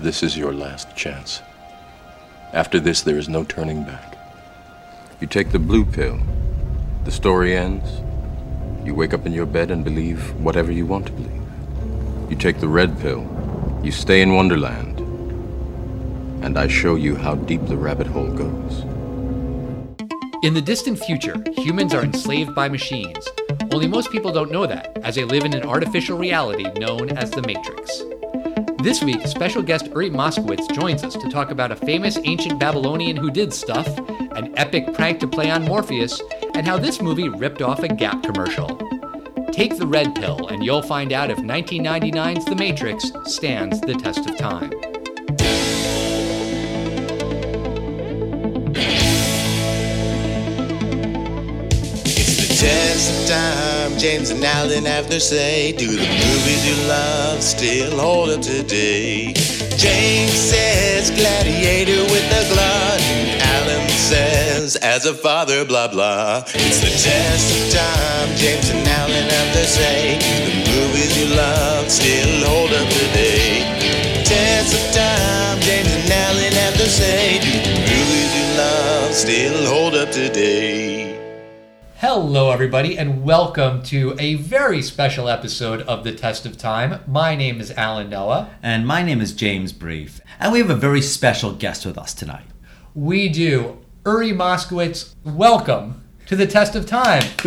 This is your last chance. After this, there is no turning back. You take the blue pill, the story ends. You wake up in your bed and believe whatever you want to believe. You take the red pill, you stay in Wonderland, and I show you how deep the rabbit hole goes. In the distant future, humans are enslaved by machines. Only most people don't know that, as they live in an artificial reality known as the Matrix. This week, special guest Uri Moskowitz joins us to talk about a famous ancient Babylonian who did stuff, an epic prank to play on Morpheus, and how this movie ripped off a Gap commercial. Take the red pill, and you'll find out if 1999's The Matrix stands the test of time. Time. James and Alan have to say, Do the movies you love still hold up today? James says, Gladiator with the glut. Alan says, As a father, blah blah. It's the test of time. James and Alan have to say, Do the movies you love still hold up today? Test of time. James and Alan have to say, Do the movies you love still hold up today? Hello, everybody, and welcome to a very special episode of The Test of Time. My name is Alan Noah. And my name is James Brief, and we have a very special guest with us tonight. We do. Uri Moskowitz, welcome to The Test of Time.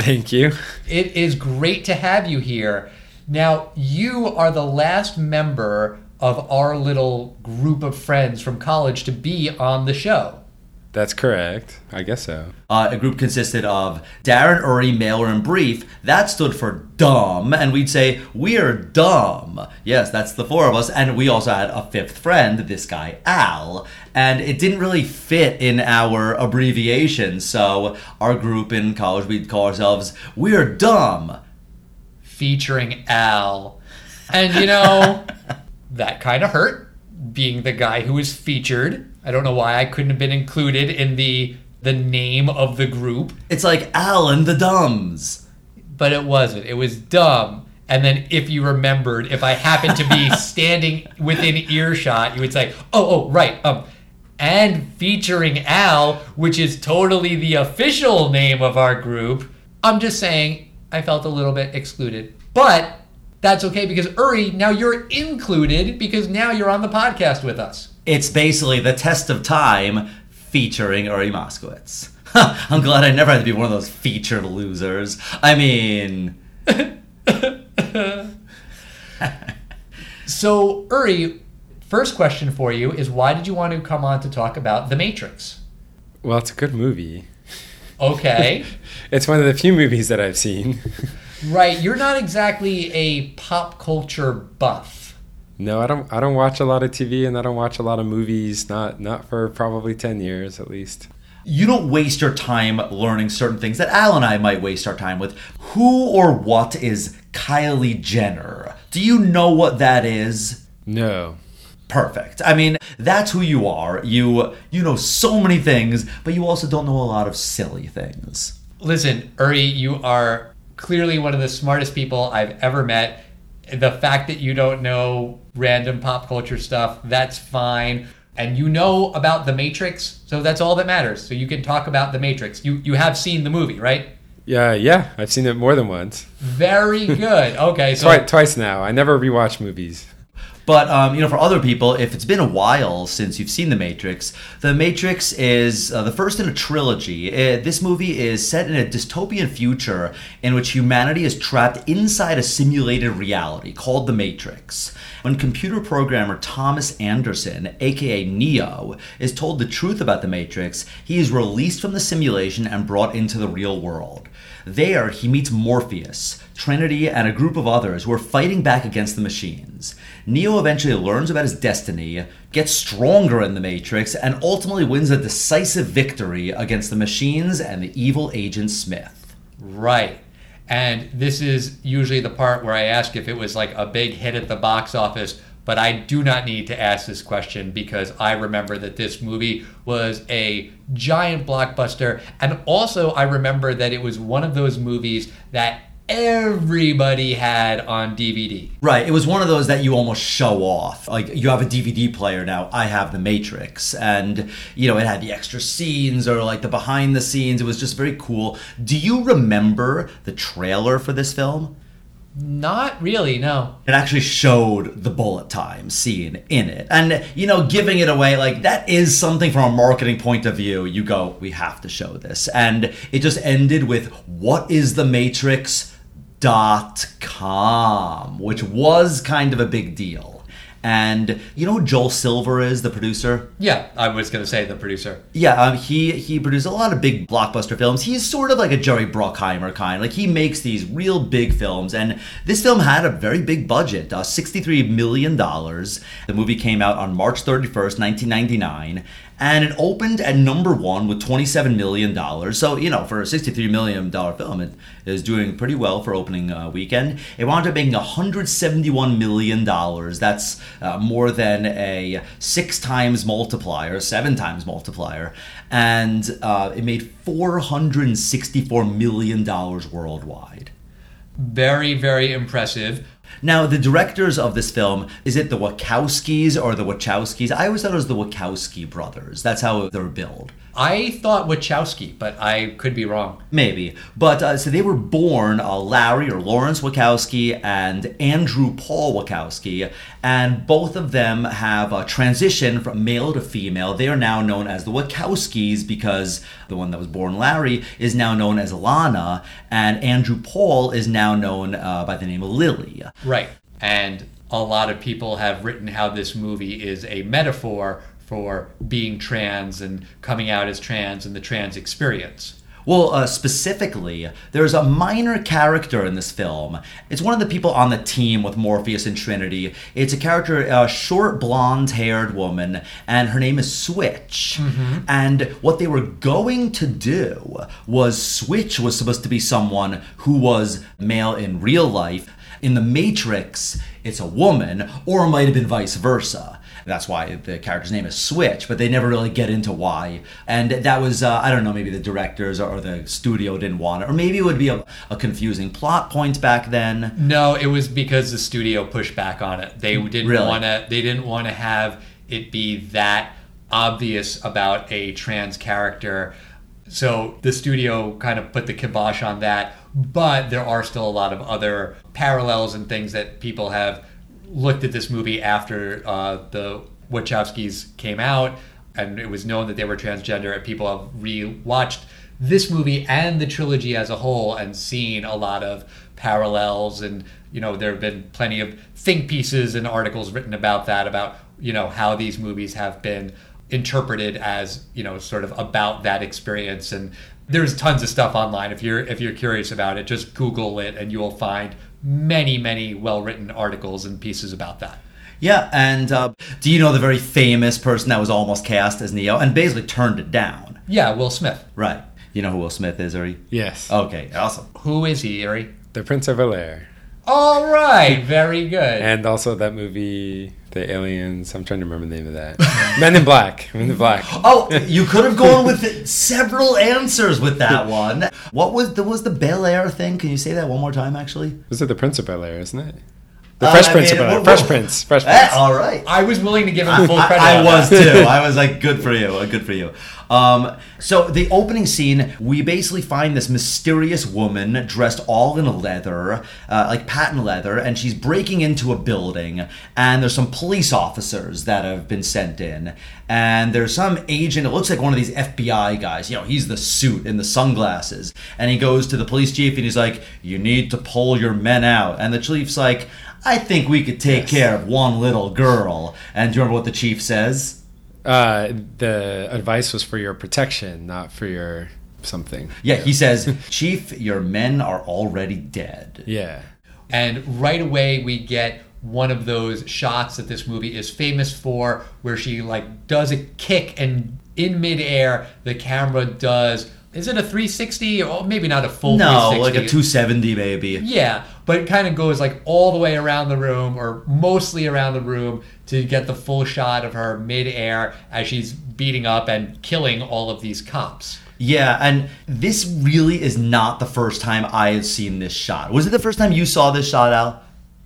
Thank you. It is great to have you here. Now, you are the last member of our little group of friends from college to be on the show. That's correct. I guess so. Uh, a group consisted of Darren, Uri, Mailer, and Brief. That stood for dumb, and we'd say, We're dumb. Yes, that's the four of us. And we also had a fifth friend, this guy, Al. And it didn't really fit in our abbreviation, so our group in college, we'd call ourselves We're Dumb. featuring Al. And you know, that kind of hurt being the guy who was featured. I don't know why I couldn't have been included in the the name of the group, It's like Al and the Dumbs. but it wasn't. It was dumb. And then if you remembered, if I happened to be standing within earshot, you would say, "Oh, oh, right." Um and featuring Al, which is totally the official name of our group. I'm just saying I felt a little bit excluded. But that's okay because Uri, now you're included because now you're on the podcast with us. It's basically the test of time featuring Uri Moskowitz. I'm glad I never had to be one of those featured losers. I mean, So, Uri, first question for you is why did you want to come on to talk about The Matrix? Well, it's a good movie. Okay. It's one of the few movies that I've seen. right, you're not exactly a pop culture buff. No, I don't. I don't watch a lot of TV, and I don't watch a lot of movies. Not not for probably ten years at least. you don't waste your time learning certain things that Al and I might waste our time with. Who or what is Kylie Jenner? Do you know what that is? No. Perfect. I mean, that's who you are. You you know so many things, but you also don't know a lot of silly things. Listen, Uri, you are clearly one of the smartest people I've ever met. The fact that you don't know random pop culture stuff, that's fine. And you know about The Matrix, so that's all that matters. So you can talk about The Matrix. You you have seen the movie, right? Yeah, yeah. I've seen it more than once. Very good. Okay, so Twice, twice now. I never rewatch movies. But um, you know, for other people, if it's been a while since you've seen The Matrix, The Matrix is uh, the first in a trilogy. Uh, this movie is set in a dystopian future in which humanity is trapped inside a simulated reality called The Matrix. When computer programmer Thomas Anderson, aka Neo, is told the truth about The Matrix, he is released from the simulation and brought into the real world. There, he meets Morpheus, Trinity, and a group of others who are fighting back against the machines. Neo eventually learns about his destiny, gets stronger in the Matrix, and ultimately wins a decisive victory against the machines and the evil agent Smith. Right. And this is usually the part where I ask if it was like a big hit at the box office, but I do not need to ask this question because I remember that this movie was a giant blockbuster. And also, I remember that it was one of those movies that everybody had on DVD. Right. It was one of those that you almost show off. Like you have a DVD player now. I have The Matrix, and you know it had the extra scenes or like the behind the scenes. It was just very cool. Do you remember the trailer for this film? Not really, no. It actually showed the bullet time scene in it. And, you know, giving it away, like, that is something from a marketing point of view. You go, we have to show this. And it just ended with, what is the Matrix? Dot com, which was kind of a big deal. And you know who Joel Silver is, the producer? Yeah, I was going to say the producer. Yeah, um, he he produced a lot of big blockbuster films. He's sort of like a Jerry Bruckheimer kind. Like he makes these real big films, and this film had a very big budget, uh, sixty-three million dollars. The movie came out on March thirty-first, nineteen ninety-nine, and it opened at number one with twenty-seven million dollars. So you know, for a sixty-three million dollar film, it is doing pretty well for opening uh, weekend. It wound up making hundred seventy-one million dollars. That's uh, more than a six times multiplier, seven times multiplier, and uh, it made four hundred and sixty-four million dollars worldwide. Very, very impressive. Now, the directors of this film, is it the Wachowskis or the Wachowskis? I always thought it was the Wachowski brothers. That's how they're billed. I thought Wachowski, but I could be wrong. Maybe. But uh, so they were born uh, Larry or Lawrence Wachowski and Andrew Paul Wachowski, and both of them have uh, transitioned from male to female. They are now known as the Wachowskis because the one that was born Larry is now known as Lana, and Andrew Paul is now known uh, by the name of Lily. Right. And a lot of people have written how this movie is a metaphor for being trans and coming out as trans and the trans experience. Well, uh, specifically, there's a minor character in this film. It's one of the people on the team with Morpheus and Trinity. It's a character, a short blonde haired woman, and her name is Switch. And what they were going to do was Switch was supposed to be someone who was male in real life. In the Matrix, it's a woman, or it might have been vice versa. That's why the character's name is Switch, but they never really get into why. And that was, uh, I don't know, maybe the directors or the studio didn't want it, or maybe it would be a, a confusing plot point back then. No, it was because the studio pushed back on it. They didn't Really? want to. They didn't want to have it be that obvious about a trans character. So the studio kind of put the kibosh on that. But there are still a lot of other parallels and things that people have looked at this movie after uh, the Wachowskis came out, and it was known that they were transgender. And people have re-watched this movie and the trilogy as a whole and seen a lot of parallels. And you know, there have been plenty of think pieces and articles written about that, about you know how these movies have been interpreted as you know sort of about that experience and there's tons of stuff online if you're if you're curious about it just google it and you'll find many many well written articles and pieces about that Yeah, and uh, do you know the very famous person that was almost cast as Neo and basically turned it down? yeah will smith Right. You know who Will Smith is, or he? Yes. Okay, awesome. who is he Uri? The Prince of Bel Air. All right very good And also that movie, The Aliens. I'm trying to remember the name of that. Men in Black. Men in Black. Oh, you could have gone with several answers with that one. What was the was the Bel Air thing? Can you say that one more time, actually? Was it The Prince of Bel Air, isn't it? The Uh, Fresh I Prince mean, of Bel Air. Fresh wha- Prince. Fresh Prince. all right. i was willing to give him full I, credit I on was that. too. I was like, good for you, uh, good for you. Um, so the opening scene, we basically find this mysterious woman dressed all in leather, uh, like patent leather, and she's breaking into a building. And there's some police officers that have been sent in, and there's some agent. It looks like one of these FBI guys. You know, he's the suit and the sunglasses, and he goes to the police chief and he's like, "You need to pull your men out." And the chief's like. I think we could take care of one little girl. And do you remember what the chief says? Uh, the advice was for your protection, not for your something. Yeah, he says, Chief, your men are already dead. Yeah. And right away we get one of those shots that this movie is famous for where she like does a kick and in midair the camera does is it a 360 or maybe not a full No, 360 like a 270, maybe yeah but it kind of goes like all the way around the room or mostly around the room to get the full shot of her midair as she's beating up and killing all of these cops Yeah, and this really is not the first time I have seen this shot. Was it the first time you saw this shot, Al?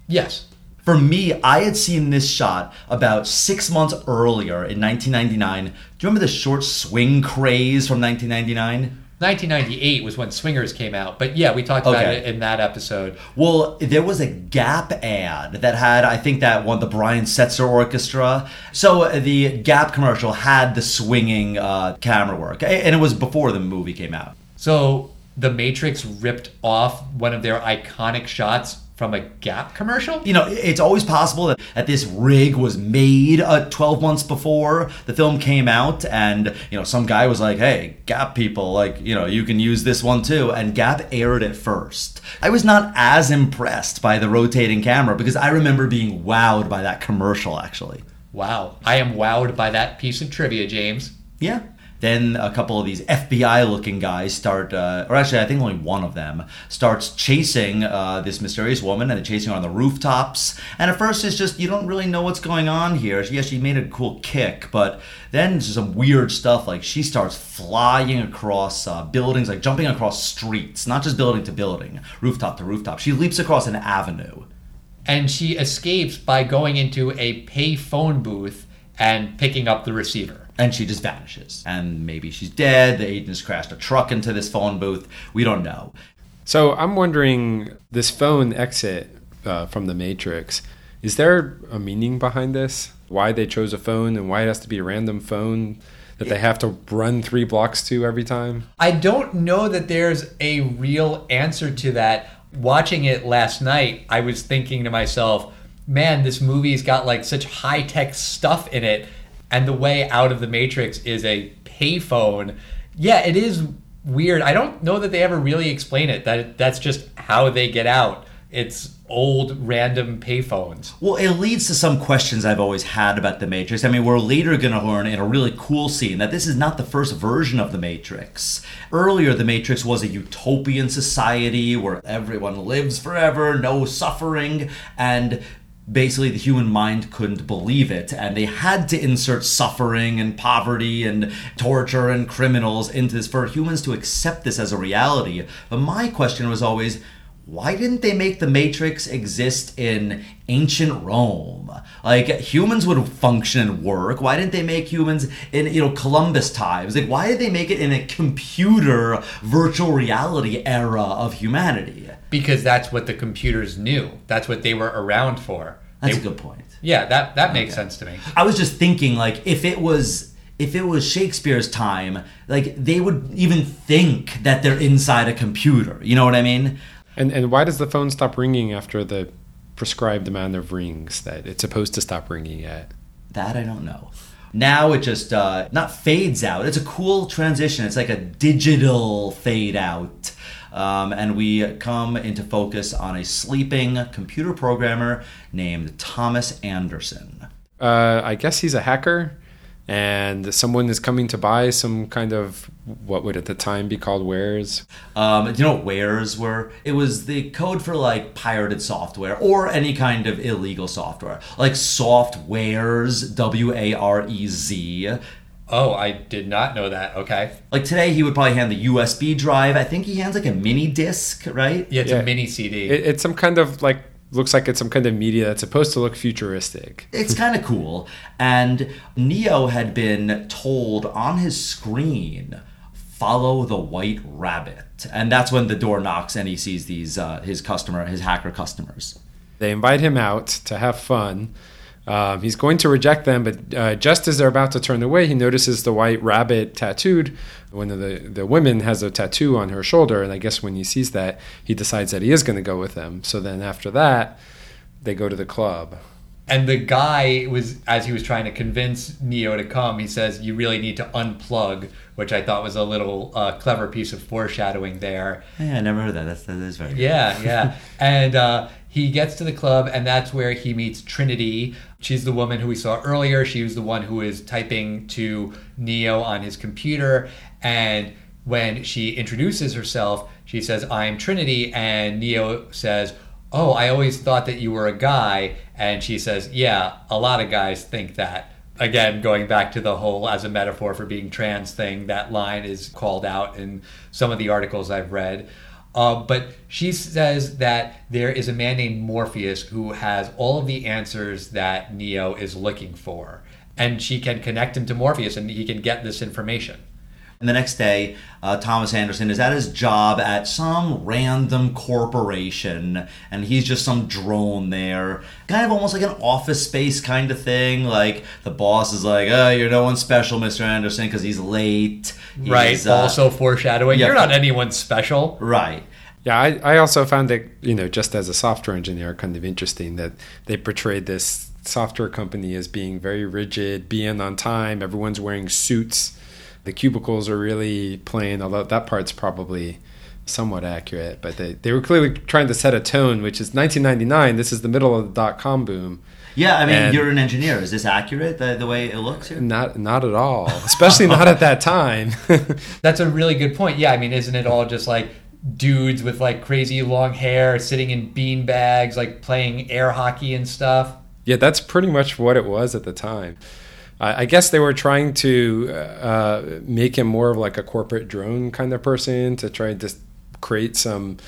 Yes. For me, I had seen this shot about six months earlier in 1999. Do you remember the short swing craze from 1999? 1998 was when Swingers came out, but yeah, we talked about Okay. it in that episode. Well, there was a Gap ad that had, I think, that one, the Brian Setzer Orchestra. So uh, the Gap commercial had the swinging uh, camera work, and it was before the movie came out. So The Matrix ripped off one of their iconic shots from a Gap commercial? You know, it's always possible that, that this rig was made uh, 12 months before the film came out, and, you know, some guy was like, hey, Gap people, like, you know, you can use this one too, and Gap aired it first. I was not as impressed by the rotating camera because I remember being wowed by that commercial, actually. Wow. I am wowed by that piece of trivia, James. Yeah. Then a couple of these FBI looking guys start, uh, or actually, I think only one of them starts chasing uh, this mysterious woman and they're chasing her on the rooftops. And at first, it's just, you don't really know what's going on here. Yeah, she made a cool kick, but then some weird stuff like she starts flying across uh, buildings, like jumping across streets, not just building to building, rooftop to rooftop. She leaps across an avenue. And she escapes by going into a pay phone booth and picking up the receiver. And she just vanishes. And maybe she's dead. The agents crashed a truck into this phone booth. We don't know. So I'm wondering this phone exit uh, from the Matrix. Is there a meaning behind this? Why they chose a phone and why it has to be a random phone that they have to run three blocks to every time? I don't know that there's a real answer to that. Watching it last night, I was thinking to myself, man, this movie's got like such high tech stuff in it. And the way out of the Matrix is a payphone. Yeah, it is weird. I don't know that they ever really explain it. That that's just how they get out. It's old random payphones. Well, it leads to some questions I've always had about the Matrix. I mean, we're later going to learn in a really cool scene that this is not the first version of the Matrix. Earlier, the Matrix was a utopian society where everyone lives forever, no suffering, and basically the human mind couldn't believe it and they had to insert suffering and poverty and torture and criminals into this for humans to accept this as a reality. But my question was always why didn't they make the matrix exist in ancient rome like humans would function and work why didn't they make humans in you know columbus times like why did they make it in a computer virtual reality era of humanity Because that's what the computers knew. That's what they were around for. that's They- a good point Yeah, that that makes sense to me. I was just thinking like if it was if it was Shakespeare's time, like they would even think that they're inside a computer. You know what I mean? And and why does the phone stop ringing after the prescribed amount of rings that it's supposed to stop ringing at? That I don't know. Now it just uh, not fades out. It's a cool transition. It's like a digital fade out. Um, and we come into focus on a sleeping computer programmer named Thomas Anderson. Uh, I guess he's a hacker, and someone is coming to buy some kind of what would at the time be called warez. Um, do you know what warez were? It was the code for like pirated software or any kind of illegal software, like softwares, W A R E Z. Oh, I did not know that. Okay. Like today, he would probably hand the USB drive. I think he hands like a mini disc, right? Yeah, it's Yeah. a mini CD. It, it's some kind of like looks like it's some kind of media that's supposed to look futuristic. It's kind of cool. And Neo had been told on his screen, "Follow the white rabbit," and that's when the door knocks and he sees these uh, his customer, his hacker customers. They invite him out to have fun. Um, he's going to reject them, but uh, just as they're about to turn away, he notices the white rabbit tattooed. One of the, the women has a tattoo on her shoulder, and I guess when he sees that, he decides that he is going to go with them. So then after that, they go to the club. and the guy was, as he was trying to convince Neo to come, he says, "You really need to unplug," which I thought was a little uh, clever piece of foreshadowing there. Yeah, I never heard that. That's that is very. Yeah, yeah. and uh, he gets to the club, and that's where he meets Trinity. She's the woman who we saw earlier. She was the one who is typing to Neo on his computer. And when she introduces herself, she says, I'm Trinity. And Neo says, Oh, I always thought that you were a guy. And she says, Yeah, a lot of guys think that. again, going back to the whole as a metaphor for being trans thing, that line is called out in some of the articles I've read. Uh, but she says that there is a man named Morpheus who has all of the answers that Neo is looking for. And she can connect him to Morpheus and he can get this information. And the next day, uh, Thomas Anderson is at his job at some random corporation, and he's just some drone there. Kind of almost like an office space kind of thing. Like the boss is like, "Oh, you're no one special, Mr. Anderson, because he's late." He's, right. uh, also foreshadowing. yeah. You're not anyone special. right. Yeah, I, I also found it, you know, just as a software engineer, kind of interesting that they portrayed this software company as being very rigid, being on time, everyone's wearing suits. The cubicles are really plain, although that part's probably somewhat accurate. But they, they were clearly trying to set a tone, which is 1999. This is the middle of the dot com boom. Yeah, I mean, And- you're an engineer. Is this accurate, the, the way it looks here? Not not at all, especially not at that time. That's a really good point. Yeah, I mean, isn't it all just like dudes with like crazy long hair sitting in bean bags, like playing air hockey and stuff? Yeah, that's pretty much what it was at the time. I I guess they were trying to uh, make him more of like a corporate drone kind of person to try and just create some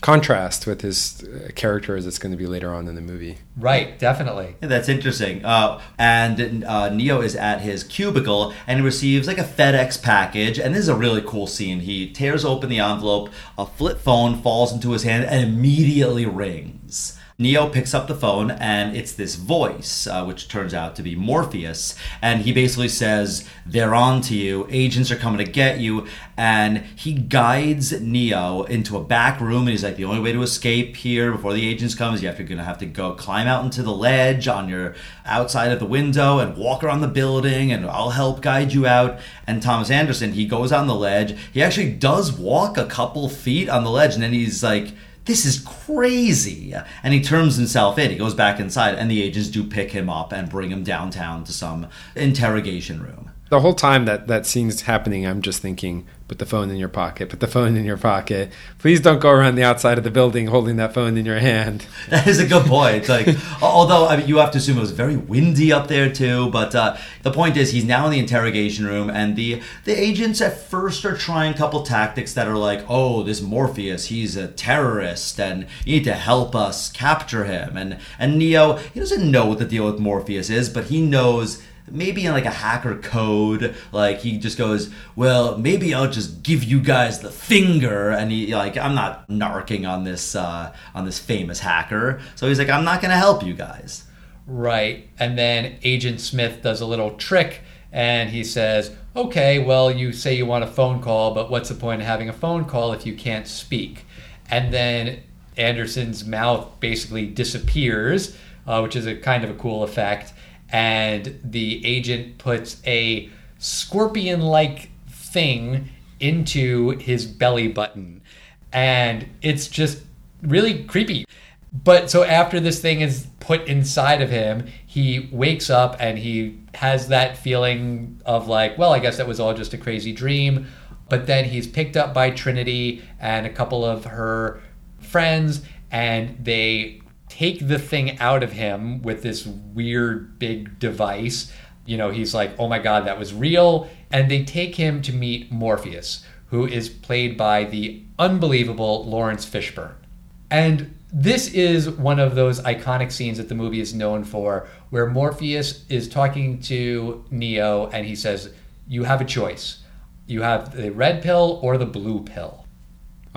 contrast with his uh, character as it's going to be later on in the movie. Right, definitely. Yeah, that's interesting. Uh, and uh, Neo is at his cubicle and he receives like a FedEx package. And this is a really cool scene. He tears open the envelope, a flip phone falls into his hand and immediately rings. Neo picks up the phone and it's this voice, uh, which turns out to be Morpheus. And he basically says, They're on to you. Agents are coming to get you. And he guides Neo into a back room. And he's like, The only way to escape here before the agents come is you have to, gonna have to go climb out into the ledge on your outside of the window and walk around the building. And I'll help guide you out. And Thomas Anderson, he goes on the ledge. He actually does walk a couple feet on the ledge. And then he's like, this is crazy. And he turns himself in. He goes back inside, and the agents do pick him up and bring him downtown to some interrogation room. The whole time that that scene's happening, I'm just thinking, put the phone in your pocket, put the phone in your pocket. Please don't go around the outside of the building holding that phone in your hand. That is a good point. Like, although I mean, you have to assume it was very windy up there too. But uh, the point is, he's now in the interrogation room, and the the agents at first are trying a couple tactics that are like, "Oh, this Morpheus, he's a terrorist, and you need to help us capture him." And and Neo, he doesn't know what the deal with Morpheus is, but he knows maybe in like a hacker code like he just goes well maybe i'll just give you guys the finger and he like i'm not narking on this uh on this famous hacker so he's like i'm not gonna help you guys Right. And then Agent Smith does a little trick and he says, Okay, well, you say you want a phone call, but what's the point of having a phone call if you can't speak? And then Anderson's mouth basically disappears, uh, which is a kind of a cool effect. And the agent puts a scorpion like thing into his belly button. And it's just really creepy. But so after this thing is put inside of him, he wakes up and he has that feeling of like, well, I guess that was all just a crazy dream. But then he's picked up by Trinity and a couple of her friends, and they take the thing out of him with this weird big device. You know, he's like, oh my God, that was real. And they take him to meet Morpheus, who is played by the unbelievable Laurence Fishburne. And this is one of those iconic scenes that the movie is known for, where Morpheus is talking to Neo and he says, You have a choice. You have the red pill or the blue pill.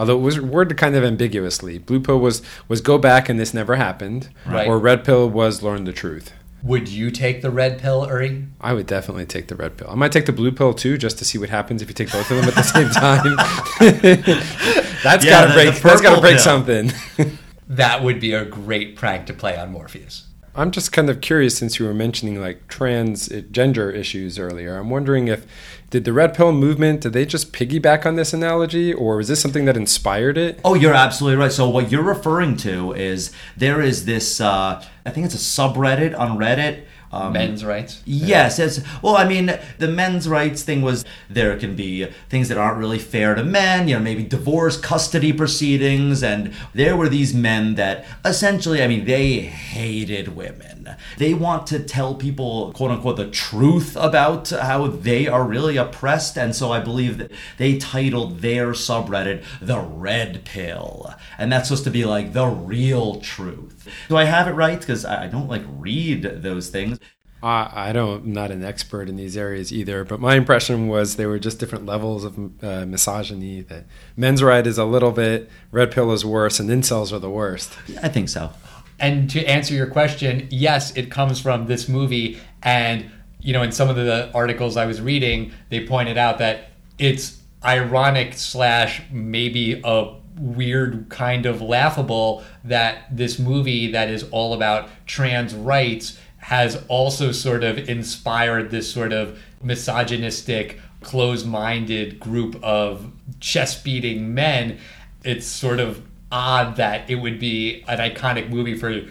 Although it was worded kind of ambiguously. Blue pill was was go back and this never happened, Right. or red pill was learn the truth. Would you take the red pill, Uri? I would definitely take the red pill. I might take the blue pill too, just to see what happens if you take both of them at the same time. that's Yeah, gotta break. that's gotta break pill. something. That would be a great prank to play on Morpheus. I'm just kind of curious since you were mentioning like trans uh, gender issues earlier. I'm wondering if did the red pill movement did they just piggyback on this analogy, or was this something that inspired it? Oh, you're absolutely right. So what you're referring to is there is this uh, I think it's a subreddit on Reddit Um, Men's rights. Yes, it's well. I mean, the men's rights thing was there can be things that aren't really fair to men. You know, maybe divorce, custody proceedings, and there were these men that essentially, I mean, they hated women. They want to tell people, quote unquote, the truth about how they are really oppressed, and so I believe that they titled their subreddit "The Red Pill," and that's supposed to be like the real truth. Do I have it right? Because I I don't like read those things. I I don't, I'm not an expert in these areas either, but my impression was they were just different levels of uh, misogyny. That men's right is a little bit, red pill is worse, and incels are the worst. I think so. And to answer your question, yes, it comes from this movie. And, you know, in some of the articles I was reading, they pointed out that it's ironic slash maybe a weird kind of laughable that this movie that is all about trans rights has also sort of inspired this sort of misogynistic, closed minded group of chest beating men. It's sort of odd that it would be an iconic movie for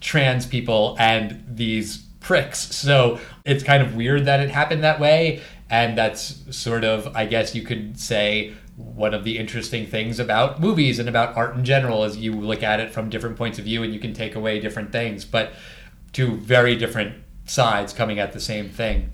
trans people and these pricks. So it's kind of weird that it happened that way. And that's sort of, I guess you could say, one of the interesting things about movies and about art in general is you look at it from different points of view and you can take away different things, but two very different sides coming at the same thing.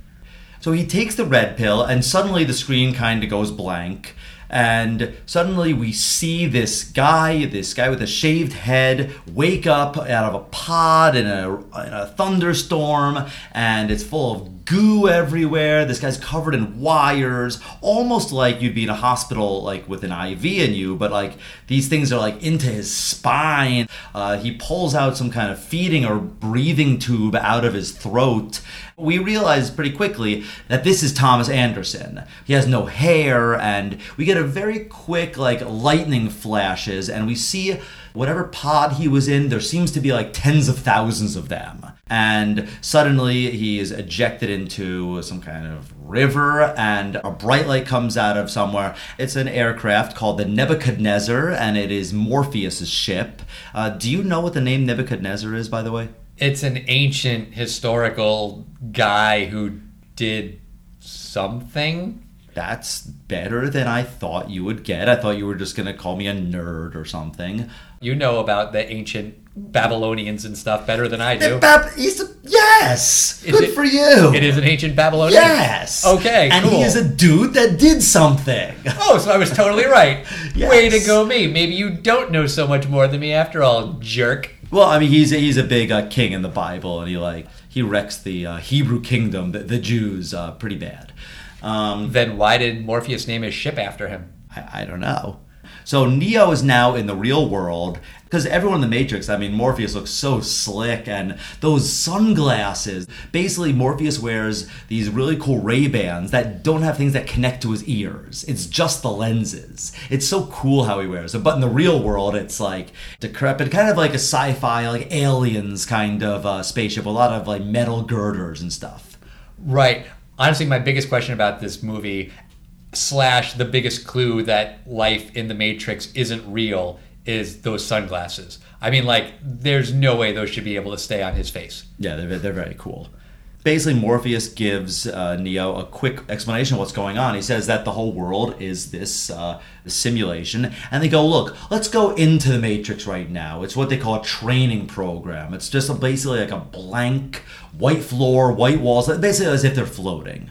So he takes the red pill, and suddenly the screen kind of goes blank. And suddenly we see this guy, this guy with a shaved head, wake up out of a pod in a, in a thunderstorm, and it's full of goo everywhere. This guy's covered in wires, almost like you'd be in a hospital, like with an IV in you, but like these things are like into his spine. Uh, he pulls out some kind of feeding or breathing tube out of his throat. We realize pretty quickly that this is Thomas Anderson. He has no hair, and we get a very quick, like, lightning flashes, and we see whatever pod he was in, there seems to be like tens of thousands of them. And suddenly he is ejected into some kind of river, and a bright light comes out of somewhere. It's an aircraft called the Nebuchadnezzar, and it is Morpheus's ship. Uh, do you know what the name Nebuchadnezzar is, by the way? It's an ancient historical guy who did something. That's better than I thought you would get. I thought you were just going to call me a nerd or something. You know about the ancient Babylonians and stuff better than I do. Bab- he's a, yes! Is Good it- for you! It is an ancient Babylonian. Yes! Okay, And cool. he is a dude that did something. Oh, so I was totally right. Yes. Way to go, me. Maybe you don't know so much more than me after all, jerk. Well, I mean, he's a, he's a big uh, king in the Bible, and he like he wrecks the uh, Hebrew kingdom, the, the Jews, uh, pretty bad. Um, Then why did Morpheus name his ship after him? I, I don't know. So Neo is now in the real world because everyone in the Matrix, I mean, Morpheus looks so slick, and those sunglasses. Basically, Morpheus wears these really cool Ray Bans that don't have things that connect to his ears. It's just the lenses. It's so cool how he wears it. But in the real world, it's like decrepit, kind of like a sci-fi, like aliens kind of uh, spaceship. A lot of like metal girders and stuff. Right. Honestly, my biggest question about this movie, slash the biggest clue that life in the Matrix isn't real, is those sunglasses. I mean, like, there's no way those should be able to stay on his face. Yeah, they're, they're very cool. Basically, Morpheus gives uh, Neo a quick explanation of what's going on. He says that the whole world is this uh, simulation, and they go, "Look, let's go into the Matrix right now." It's what they call a training program. It's just a, basically like a blank white floor, white walls, basically as if they're floating.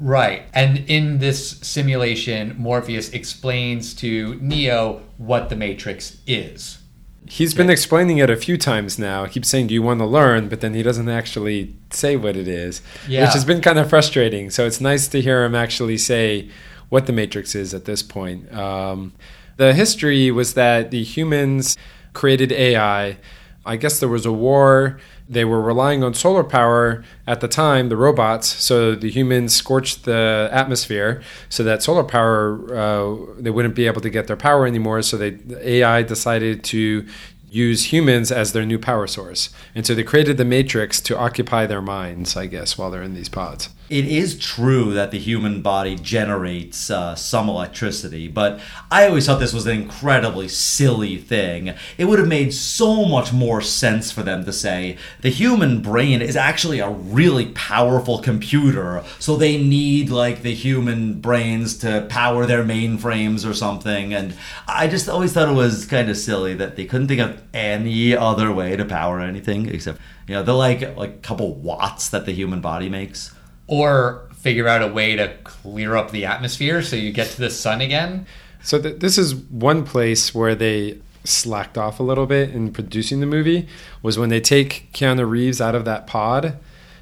Right. And in this simulation, Morpheus explains to Neo what the Matrix is. He's been explaining it a few times now. He keeps saying, "Do you want to learn?" But then he doesn't actually say what it is, Yeah. which has been kind of frustrating. So it's nice to hear him actually say what the Matrix is at this point. Um, the history was that the humans created AI. I guess there was a war. They were relying on solar power at the time, the robots. So the humans scorched the atmosphere so that solar power, uh, they wouldn't be able to get their power anymore. So they, the AI decided to use humans as their new power source. And so they created the Matrix to occupy their minds, I guess, while they're in these pods. It is true that the human body generates uh, some electricity, but I always thought this was an incredibly silly thing. It would have made so much more sense for them to say the human brain is actually a really powerful computer, so they need like the human brains to power their mainframes or something. And I just always thought it was kind of silly that they couldn't think of any other way to power anything except you know the like like couple watts that the human body makes or figure out a way to clear up the atmosphere so you get to the sun again. So th- this is one place where they slacked off a little bit in producing the movie was when they take Keanu Reeves out of that pod.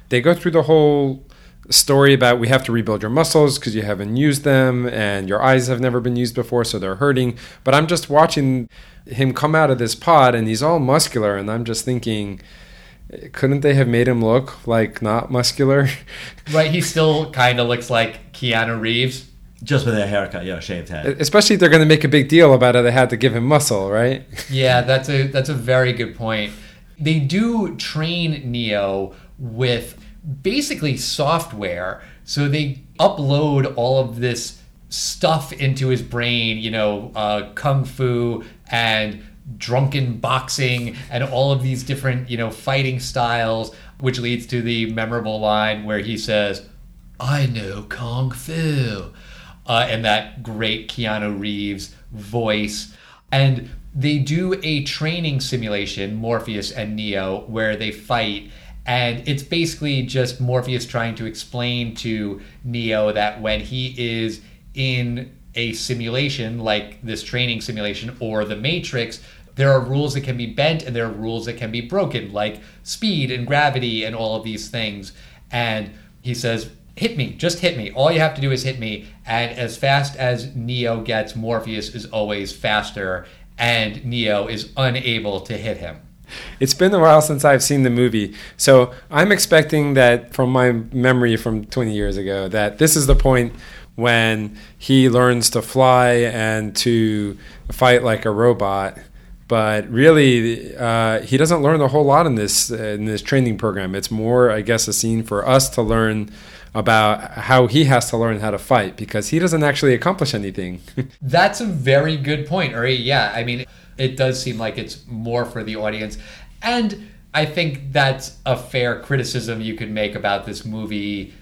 They go through the whole story about we have to rebuild your muscles because you haven't used them and your eyes have never been used before so they're hurting but i'm just watching him come out of this pod and he's all muscular and i'm just thinking couldn't they have made him look like not muscular? Right, he still kind of looks like Keanu Reeves. Just with a haircut, yeah, shaved head. Especially if they're going to make a big deal about it, they had to give him muscle, right? Yeah, that's a that's a very good point. They do train Neo with basically software, so they upload all of this stuff into his brain, you know, uh, kung fu and drunken boxing and all of these different, you know, fighting styles, which leads to the memorable line where he says, I know Kung Fu. Uh, and that great Keanu Reeves voice. And they do a training simulation, Morpheus and Neo, where they fight. And it's basically just Morpheus trying to explain to Neo that when he is in a simulation like this training simulation or the Matrix, there are rules that can be bent and there are rules that can be broken, like speed and gravity and all of these things. And he says, Hit me, just hit me. All you have to do is hit me. And as fast as Neo gets, Morpheus is always faster, and Neo is unable to hit him. It's been a while since I've seen the movie, so I'm expecting that from my memory from 20 years ago, that this is the point when he learns to fly and to fight like a robot but really uh, he doesn't learn a whole lot in this in this training program. It's more, I guess, a scene for us to learn about how he has to learn how to fight because he doesn't actually accomplish anything. That's a very good point, Uri. Yeah, I mean, it does seem like it's more for the audience, and I think that's a fair criticism you could make about this movie,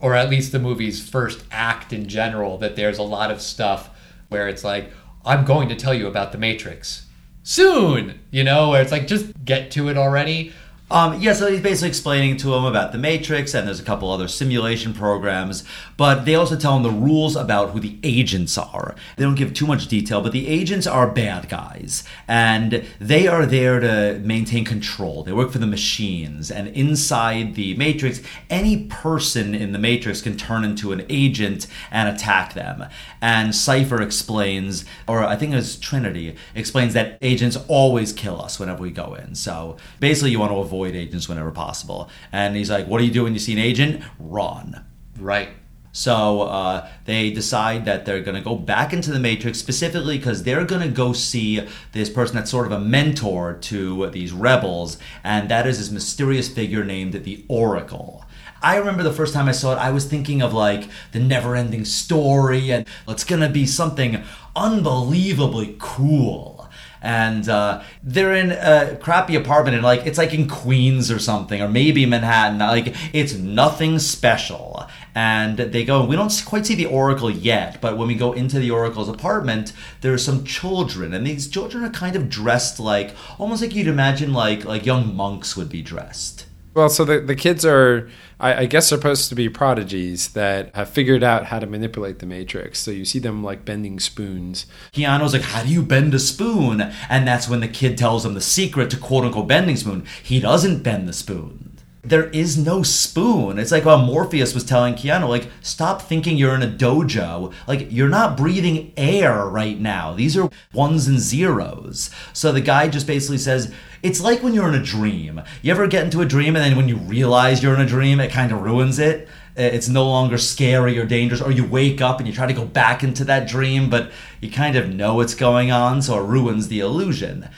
or at least the movie's first act in general. That there's a lot of stuff where it's like, I'm going to tell you about the Matrix soon, you know, where it's like just get to it already. Um, yeah, so he's basically explaining to him about the Matrix, and there's a couple other simulation programs, but they also tell him the rules about who the agents are. They don't give too much detail, but the agents are bad guys, and they are there to maintain control. They work for the machines, and inside the Matrix, any person in the Matrix can turn into an agent and attack them. And Cypher explains, or I think it's Trinity, explains that agents always kill us whenever we go in. So basically, you want to avoid avoid agents whenever possible. And he's like, What do you do when you see an agent? Run. Right. So uh, they decide that they're going to go back into the Matrix specifically because they're going to go see this person that's sort of a mentor to these rebels, and that is this mysterious figure named the Oracle. I remember the first time I saw it, I was thinking of like the never ending story, and it's going to be something unbelievably cool and uh, they're in a crappy apartment and like it's like in Queens or something or maybe Manhattan. Like it's nothing special. And they go, we don't quite see the Oracle yet, but when we go into the Oracle's apartment, there's some children, and these children are kind of dressed like almost like you'd imagine like like young monks would be dressed. Well, so the, the kids are, I, I, guess, supposed to be prodigies that have figured out how to manipulate the Matrix. So you see them like bending spoons. Keanu's like, How do you bend a spoon? And that's when the kid tells him the secret to quote unquote bending spoon. He doesn't bend the spoon there is no spoon. It's like what Morpheus was telling Keanu, like, stop thinking you're in a dojo. Like, you're not breathing air right now. These are ones and zeros. So the guy just basically says, it's like when you're in a dream. You ever get into a dream and then when you realize you're in a dream, it kind of ruins it? Uh, it's no longer scary or dangerous, or you wake up and you try to go back into that dream, but you kind of know what's going on, so it ruins the illusion.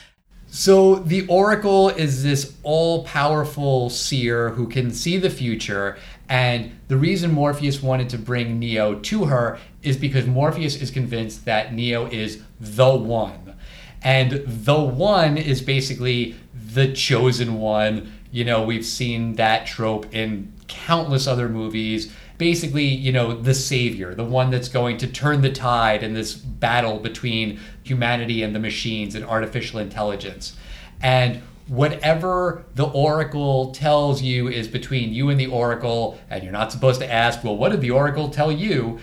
So the Oracle is this all-powerful seer who can see the future, and the reason Morpheus wanted to bring Neo to her is because Morpheus is convinced that Neo is the one. And the one is basically the chosen one. You know, we've seen that trope in countless other movies. Basically, you know, the savior, the one that's going to turn the tide in this battle between humanity and the machines and artificial intelligence. And whatever the oracle tells you is between you and the oracle, and you're not supposed to ask, well, what did the oracle tell you?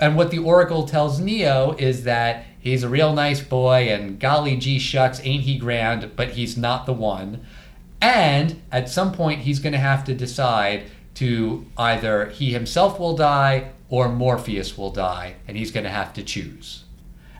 And what the oracle tells Neo is that he's a real nice boy, and golly gee shucks, ain't he grand, but he's not the one. And at some point, he's going to have to decide to either he himself will die or Morpheus will die, and he's going to have to choose.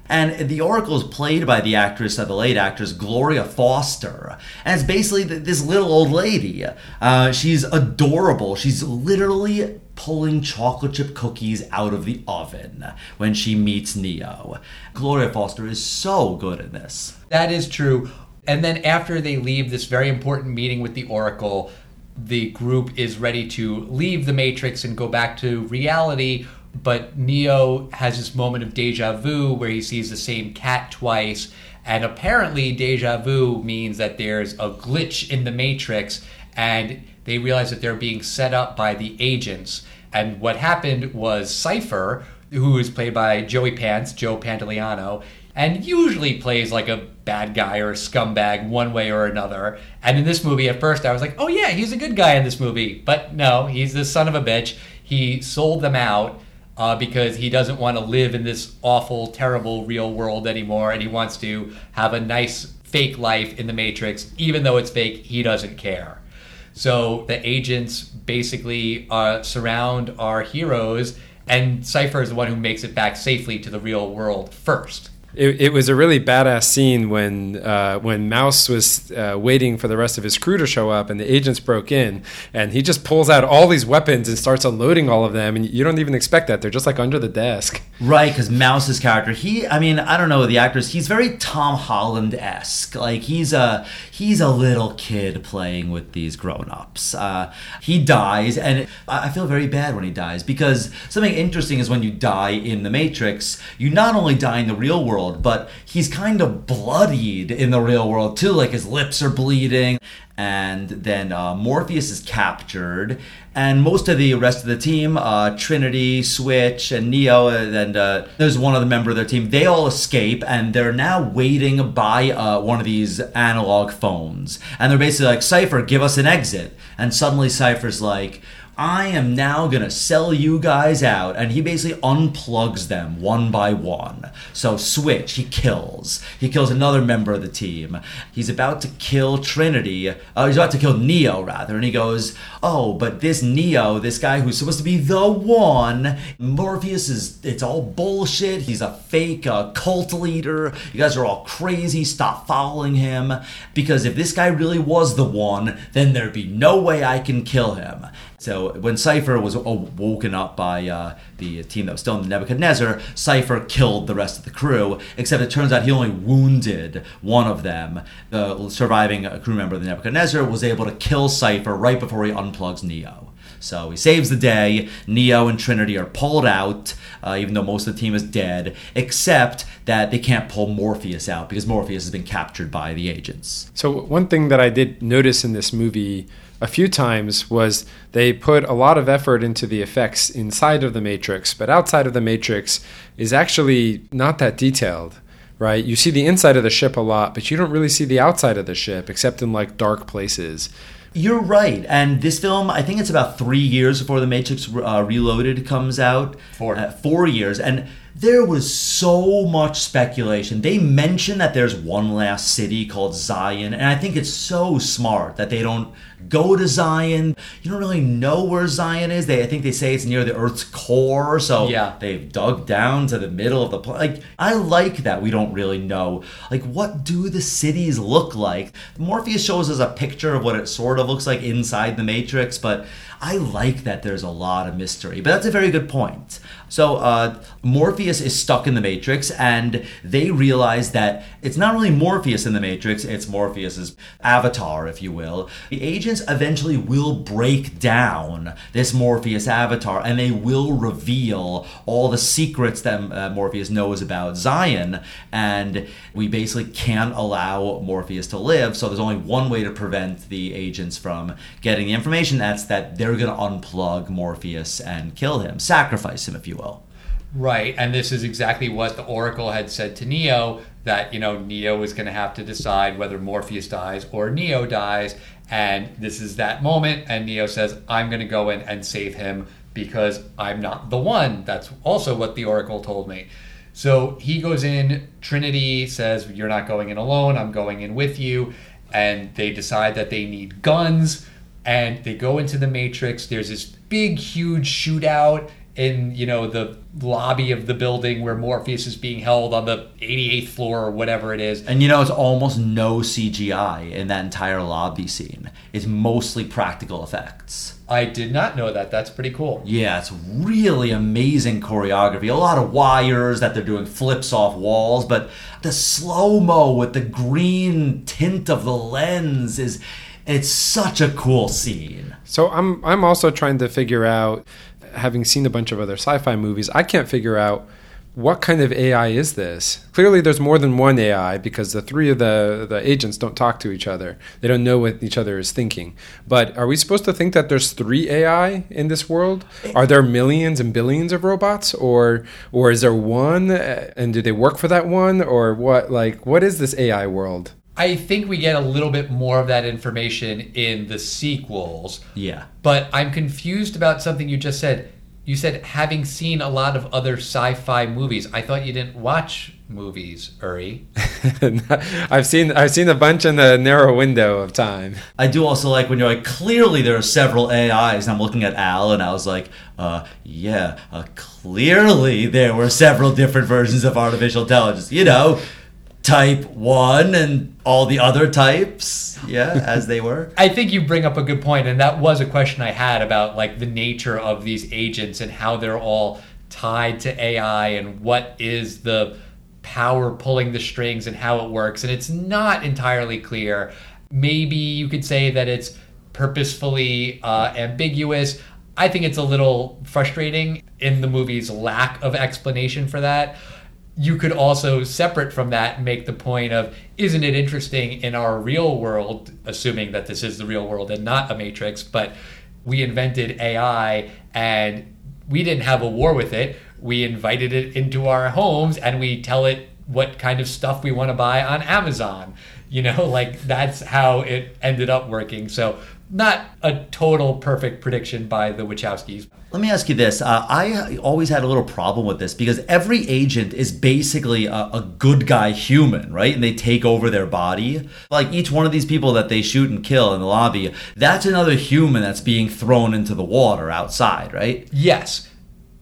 And the Oracle is played by the actress, uh, the late actress Gloria Foster. And it's basically th- this little old lady. Uh, she's adorable. She's literally pulling chocolate chip cookies out of the oven when she meets Neo. Gloria Foster is so good in this. That is true. And then after they leave this very important meeting with the Oracle, the group is ready to leave the Matrix and go back to reality. But Neo has this moment of deja vu where he sees the same cat twice. And apparently, deja vu means that there's a glitch in the Matrix and they realize that they're being set up by the agents. And what happened was Cypher, who is played by Joey Pants, Joe Pantoliano, and usually plays like a bad guy or a scumbag one way or another. And in this movie, at first, I was like, oh yeah, he's a good guy in this movie. But no, he's the son of a bitch. He sold them out uh, because he doesn't want to live in this awful, terrible real world anymore, and he wants to have a nice fake life in the Matrix, even though it's fake. He doesn't care. So the agents basically uh, surround our heroes, and Cypher is the one who makes it back safely to the real world first. It, it was a really badass scene when uh, when Mouse was uh, waiting for the rest of his crew to show up, and the agents broke in, and he just pulls out all these weapons and starts unloading all of them, and you don't even expect that; they're just like under the desk. Right, because Mouse's character, he, I mean, I don't know the actors. He's very Tom Holland esque. Like he's a he's a little kid playing with these grown ups. Uh, he dies, and I I feel very bad when he dies because something interesting is when you die in the Matrix, you not only die in the real world, but he's kind of bloodied in the real world too. Like his lips are bleeding, and then uh, Morpheus is captured, and most of the rest of the team, uh, Trinity, Switch, and Neo, and uh, there's one other member of their team. They all escape, and they're now waiting by uh, one of these analog phones, and they're basically like, "Cypher, give us an exit." And suddenly, Cypher's like. I am now gonna sell you guys out. And he basically unplugs them one by one. So, Switch, he kills. He kills another member of the team. He's about to kill Trinity. Uh, he's about to kill Neo, rather. And he goes, Oh, but this Neo, this guy who's supposed to be the one, Morpheus is, it's all bullshit. He's a fake uh, cult leader. You guys are all crazy. Stop following him. Because if this guy really was the one, then there'd be no way I can kill him. So when Cypher was woken up by uh, the team that was still in the Nebuchadnezzar, Cypher killed the rest of the crew, except it turns out he only wounded one of them. The surviving crew member of the Nebuchadnezzar was able to kill Cypher right before he unplugs Neo. So he saves the day. Neo and Trinity are pulled out, uh, even though most of the team is dead, except that they can't pull Morpheus out because Morpheus has been captured by the agents. So one thing that I did notice in this movie a few times was they put a lot of effort into the effects inside of the matrix, but outside of the matrix is actually not that detailed. Right? You see the inside of the ship a lot, but you don't really see the outside of the ship except in like dark places. You're right. And this film, I think it's about three years before The Matrix uh, Reloaded comes out. Four. Uh, four years. And there was so much speculation. They mention that there's one last city called Zion, and I think it's so smart that they don't go to Zion. You don't really know where Zion is. They, I think they say it's near the Earth's core, so Yeah. they've dug down to the middle of the pla- like. I like that we don't really know. Like, what do the cities look like? Morpheus shows us a picture of what it sort of looks like inside the Matrix, but I like that there's a lot of mystery. But that's a very good point. So uh, Morpheus is stuck in the Matrix, and they realize that it's not only Morpheus in the Matrix, it's Morpheus's avatar, if you will. The agents eventually will break down this Morpheus avatar, and they will reveal all the secrets that uh, Morpheus knows about Zion, and we basically can't allow Morpheus to live. So there's only one way to prevent the agents from getting the information. That's that they're going to unplug Morpheus and kill him, sacrifice him, if you will. Right, and this is exactly what the Oracle had said to Neo that you know Neo is going to have to decide whether Morpheus dies or Neo dies, and this is that moment. And Neo says, "I'm going to go in and save him because I'm not the one." That's also what the Oracle told me. So he goes in. Trinity says, "You're not going in alone. I'm going in with you," and they decide that they need guns, and they go into the Matrix. There's this big, huge shootout in you know the lobby of the building where Morpheus is being held on the 88th floor or whatever it is. And you know, it's almost no CGI in that entire lobby scene. It's mostly practical effects. I did not know that. That's pretty cool. Yeah, it's really amazing choreography. A lot of wires that they're doing flips off walls, but the slow mo with the green tint of the lens is it's such a cool scene. So I'm I'm also trying to figure out having seen a bunch of other sci-fi movies, I can't figure out what kind of AI is this? Clearly, there's more than one AI because the three of the, the agents don't talk to each other. They don't know what each other is thinking. But are we supposed to think that there's three AI in this world? Are there millions and billions of robots, or or is there one? Uh, and do they work for that one, or what? Like, what is this AI world? I think we get a little bit more of that information in the sequels. Yeah. But I'm confused about something you just said. You said having seen a lot of other sci-fi movies. I thought you didn't watch movies, Uri. I've seen I've seen a bunch in the narrow window of time. I do also like when you're like clearly there are several AIs and I'm looking at Al and I was like, uh yeah, uh, clearly there were several different versions of artificial intelligence. You know, type 1 and all the other types yeah as they were. I think you bring up a good point and that was a question i had about like the nature of these agents and how they're all tied to ai and what is the power pulling the strings and how it works. And it's not entirely clear. Maybe you could say that it's purposefully uh, ambiguous. I think it's a little frustrating in the movie's lack of explanation for that you could also separate from that make the point of isn't it interesting in our real world assuming that this is the real world and not a matrix but we invented ai and we didn't have a war with it. We invited it into our homes and we tell it what kind of stuff we want to buy on amazon. You know like that's how it ended up working. So not a total perfect prediction by the wachowskis let me ask you this. Uh, I always had a little problem with this because every agent is basically a, a, good guy human, right? And they take over their body. Like each one of these people that they shoot and kill in the lobby, that's another human that's being thrown into the water outside, right? Yes.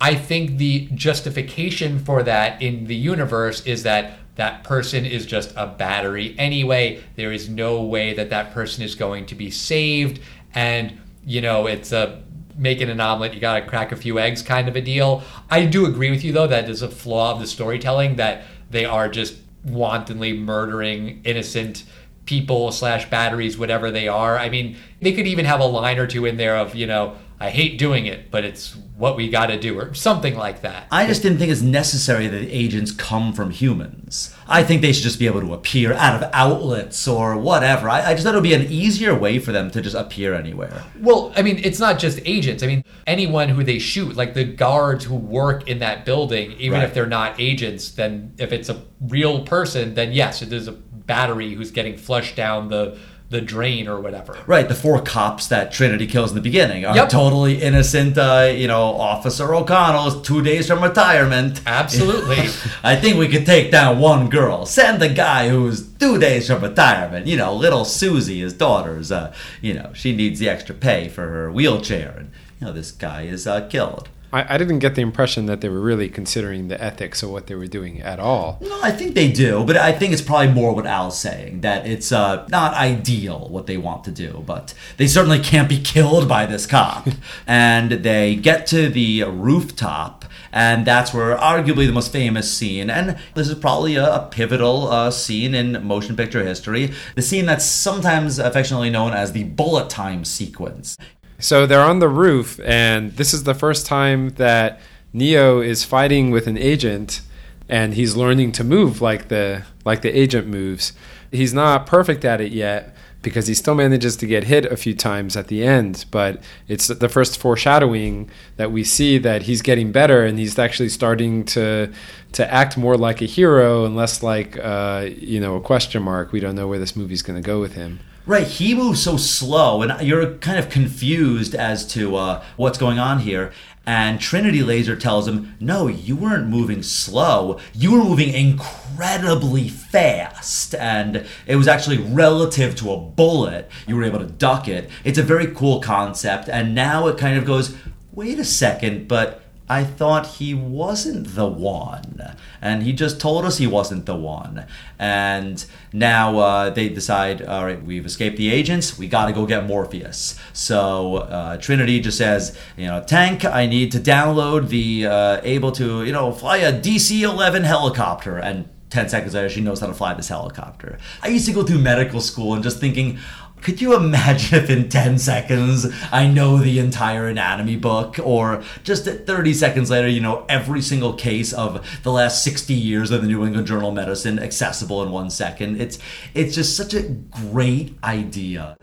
I think the justification for that in the universe is that that person is just a battery anyway. There is no way that that person is going to be saved. And, you know, it's a making an omelet, you got to crack a few eggs kind of a deal. I do agree with you, though, that is a flaw of the storytelling that they are just wantonly murdering innocent people slash batteries, whatever they are. I mean, they could even have a line or two in there of, you know, I hate doing it, but it's what we got to do, or something like that. I just didn't think it's necessary that agents come from humans. I think they should just be able to appear out of outlets or whatever. I, I just thought it would be an easier way for them to just appear anywhere. Well, I mean, it's not just agents. I mean, anyone who they shoot, like the guards who work in that building, even Right. if they're not agents, then if it's a real person, then yes, it is a battery who's getting flushed down the the drain or whatever. Right, the four cops that Trinity kills in the beginning are Yep. totally innocent. Uh, you know, Officer O'Connell is two days from retirement. Absolutely. I think we could take down one girl. Send the guy who's two days from retirement. You know, little Susie, his daughter's. Uh, you know, she needs the extra pay for her wheelchair, and you know, this guy is uh, killed. I, I didn't get the impression that they were really considering the ethics of what they were doing at all. No, I think they do, but I think it's probably more what Al's saying that it's uh, not ideal what they want to do, but they certainly can't be killed by this cop. and they get to the rooftop, and that's where arguably the most famous scene, and this is probably a, a pivotal uh, scene in motion picture history, the scene that's sometimes affectionately known as the bullet time sequence. So they're on the roof, and this is the first time that Neo is fighting with an agent, and he's learning to move like the like the agent moves. He's not perfect at it yet because he still manages to get hit a few times at the end, but it's the first foreshadowing that we see that he's getting better and he's actually starting to to act more like a hero and less like uh, you know a question mark. We don't know where this movie's going to go with him. Right, he moves so slow, and you're kind of confused as to uh, what's going on here. And Trinity Laser tells him, No, you weren't moving slow. You were moving incredibly fast. And it was actually relative to a bullet. You were able to duck it. It's a very cool concept. And now it kind of goes, Wait a second, but I thought he wasn't the one. And he just told us he wasn't the one. And now uh, they decide, all right, we've escaped the agents. We got to go get Morpheus. So uh, Trinity just says, you know, Tank, I need to download the uh, able to, you know, fly a DC 11 helicopter. And 10 seconds later, she knows how to fly this helicopter. I used to go through medical school and just thinking, could you imagine if in 10 seconds I know the entire anatomy book, or just 30 seconds later, you know, every single case of the last 60 years of the New England Journal of Medicine accessible in one second? It's, it's just such a great idea.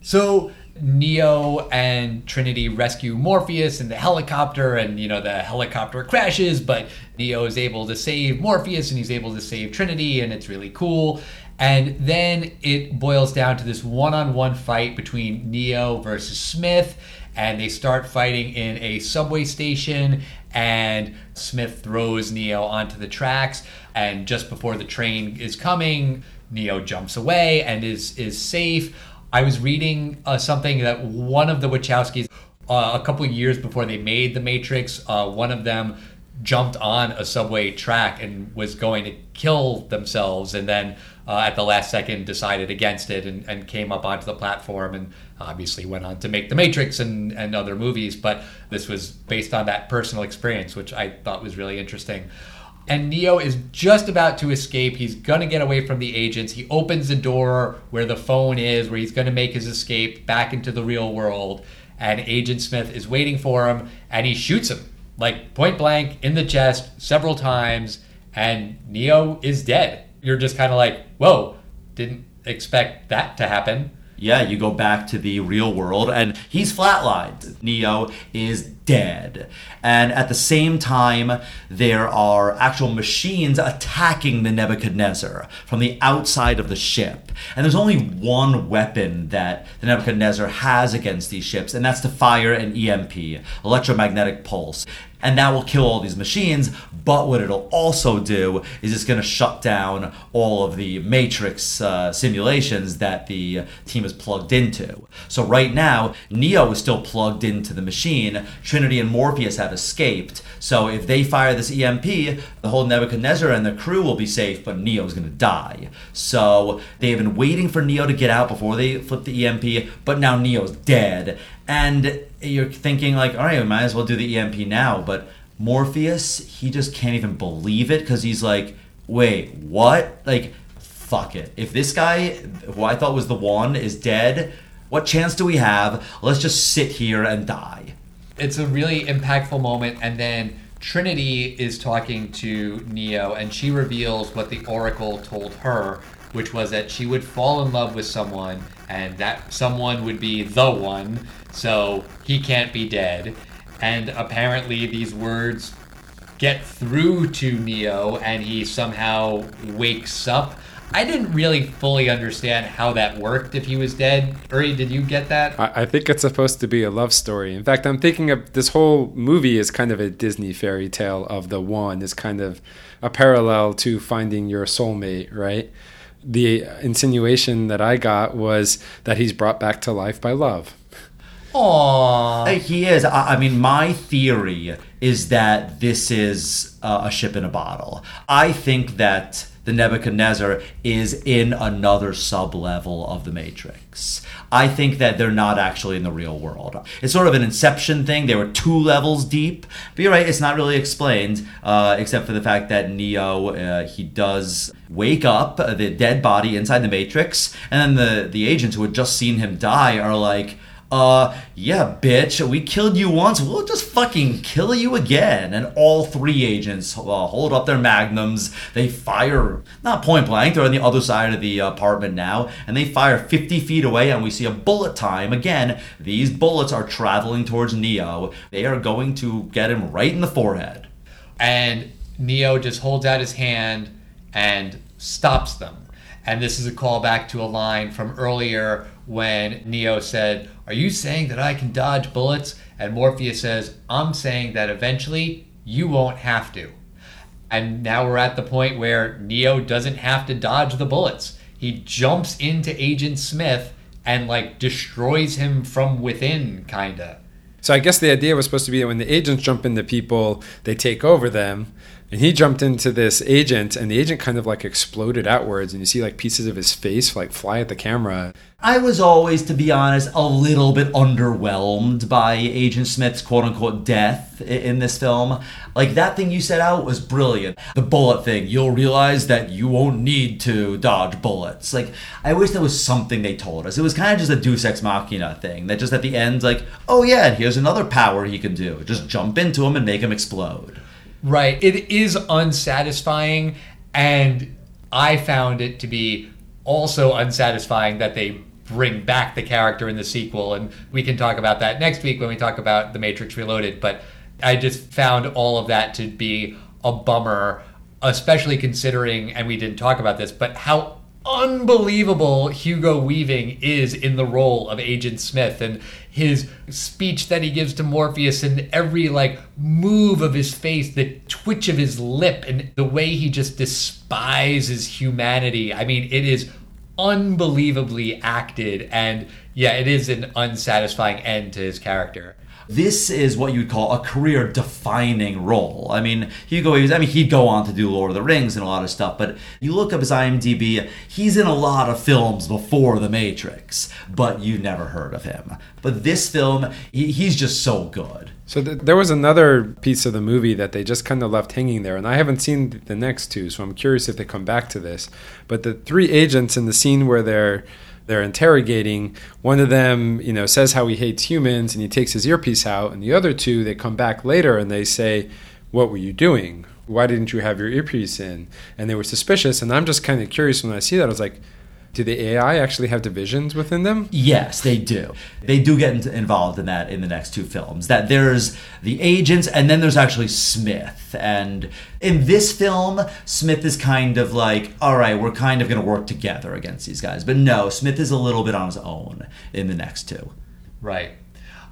So Neo and Trinity rescue Morpheus in the helicopter, and you know the helicopter crashes, but Neo is able to save Morpheus, and he's able to save Trinity, and it's really cool. And then it boils down to this one-on-one fight between Neo versus Smith, and they start fighting in a subway station. And Smith throws Neo onto the tracks, and just before the train is coming, Neo jumps away and is is safe. I was reading uh, something that one of the Wachowskis, uh, a couple years before they made The Matrix, uh, one of them jumped on a subway track and was going to kill themselves, and then uh, at the last second decided against it and, and came up onto the platform and obviously went on to make The Matrix and, and other movies. But this was based on that personal experience, which I thought was really interesting and Neo is just about to escape. He's going to get away from the agents. He opens the door where the phone is, where he's going to make his escape back into the real world. And Agent Smith is waiting for him, and he shoots him, like point blank in the chest several times, and Neo is dead. You're just kind of like, whoa, didn't expect that to happen. Yeah, you go back to the real world and he's flatlined. Neo is dead. And at the same time, there are actual machines attacking the Nebuchadnezzar from the outside of the ship. And there's only one weapon that the Nebuchadnezzar has against these ships, and that's to fire an EMP, electromagnetic pulse and that will kill all these machines. But what it'll also do is it's going to shut down all of the Matrix uh, simulations that the team is plugged into. So right now, Neo is still plugged into the machine. Trinity and Morpheus have escaped. So if they fire this EMP, the whole Nebuchadnezzar and the crew will be safe, but Neo is going to die. So they have been waiting for Neo to get out before they flip the EMP, but now Neo's dead. And you're thinking like, all right, we might as well do the EMP now. But Morpheus, he just can't even believe it because he's like, wait, what? Like, fuck it. If this guy, who I thought was the one, is dead, what chance do we have? Let's just sit here and die. It's a really impactful moment, and then Trinity is talking to Neo, and she reveals what the Oracle told her, which was that she would fall in love with someone, and that someone would be the one, so he can't be dead. And apparently, these words get through to Neo, and he somehow wakes up. I didn't really fully understand how that worked if he was dead. Uri, did you get that? I, I think it's supposed to be a love story. In fact, I'm thinking of this whole movie is kind of a Disney fairy tale of the one. Is kind of a parallel to finding your soulmate, right? The insinuation that I got was that he's brought back to life by love. Aww. He is. I, I mean, my theory is that this is uh, a ship in a bottle. I think that the Nebuchadnezzar is in another sub level of the Matrix. I think that they're not actually in the real world. It's sort of an Inception thing. They were two levels deep, but you're right. It's not really explained, uh, except for the fact that Neo uh, he does wake up the dead body inside the Matrix, and then the the agents who had just seen him die are like uh, yeah, bitch, we killed you once, we'll just fucking kill you again. And all three agents uh, hold up their magnums. They fire, not point blank, they're on the other side of the apartment now, and they fire 50 feet away, and we see a bullet time. Again, these bullets are traveling towards Neo. They are going to get him right in the forehead. and Neo just holds out his hand and stops them. And this is a callback to a line from earlier when Neo said, Are you saying that I can dodge bullets? And Morpheus says, I'm saying that eventually you won't have to. And now we're at the point where Neo doesn't have to dodge the bullets. He jumps into Agent Smith and like destroys him from within, kinda. So I guess the idea was supposed to be that when the agents jump into people, they take over them. And he jumped into this agent, and the agent kind of like exploded outwards, and you see like pieces of his face like fly at the camera. I was always, to be honest, a little bit underwhelmed by Agent Smith's quote unquote death in this film. Like, that thing you set out was brilliant. The bullet thing, you'll realize that you won't need to dodge bullets. Like, I wish there was something they told us. It was kind of just a Deus Ex Machina thing that just at the end, like, oh yeah, here's another power he can do. Just jump into him and make him explode. Right. It is unsatisfying, and I found it to be also unsatisfying that they bring back the character in the sequel. And we can talk about that next week when we talk about The Matrix Reloaded. But I just found all of that to be a bummer, especially considering, and we didn't talk about this, but how unbelievable Hugo Weaving is in the role of Agent Smith and his speech that he gives to Morpheus and every like move of his face, the twitch of his lip and the way he just despises humanity. I mean, it is unbelievably acted and yeah, it is an unsatisfying end to his character. This is what you would call a career defining role. I mean, Hugo Weaving, I mean, he'd go on to do Lord of the Rings and a lot of stuff, but you look up his IMDb, he's in a lot of films before The Matrix, but you never heard of him. But this film, he, he's just so good. So th- there was another piece of the movie that they just kind of left hanging there, and I haven't seen the next two, so I'm curious if they come back to this. But the three agents in the scene where they're they're interrogating, one of them, you know, says how he hates humans, and he takes his earpiece out, and the other two, they come back later and they say, "What were you doing? Why didn't you have your earpiece in?" And they were suspicious, and I'm just kind of curious when I see that. I was like. Do the AI actually have divisions within them? Yes, they do. They do get involved in that in the next two films. That there's the agents, and then there's actually Smith. And in this film, Smith is kind of like, all right, we're kind of going to work together against these guys. But no, Smith is a little bit on his own in the next two. Right.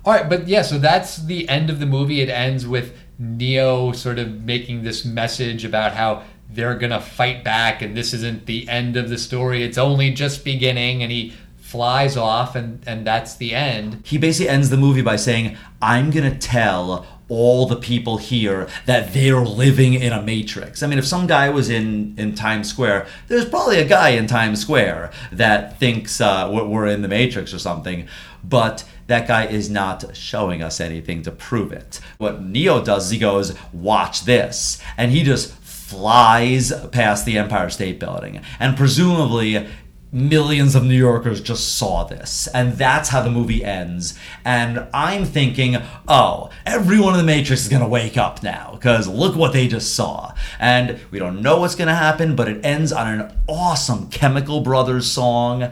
All right, but yeah, so that's the end of the movie. It ends with Neo sort of making this message about how they're going to fight back and this isn't the end of the story. It's only just beginning and he flies off and and that's the end. He basically ends the movie by saying, I'm going to tell all the people here that they're living in a matrix. I mean, if some guy was in, in Times Square, there's probably a guy in Times Square that thinks uh, we're in the matrix or something. But that guy is not showing us anything to prove it. What Neo does is he goes, Watch this. And he just flies past the Empire State Building. And presumably, millions of New Yorkers just saw this. And that's how the movie ends. And I'm thinking, oh, everyone in the Matrix is going to wake up now because look what they just saw. And we don't know what's going to happen, but it ends on an awesome Chemical Brothers song.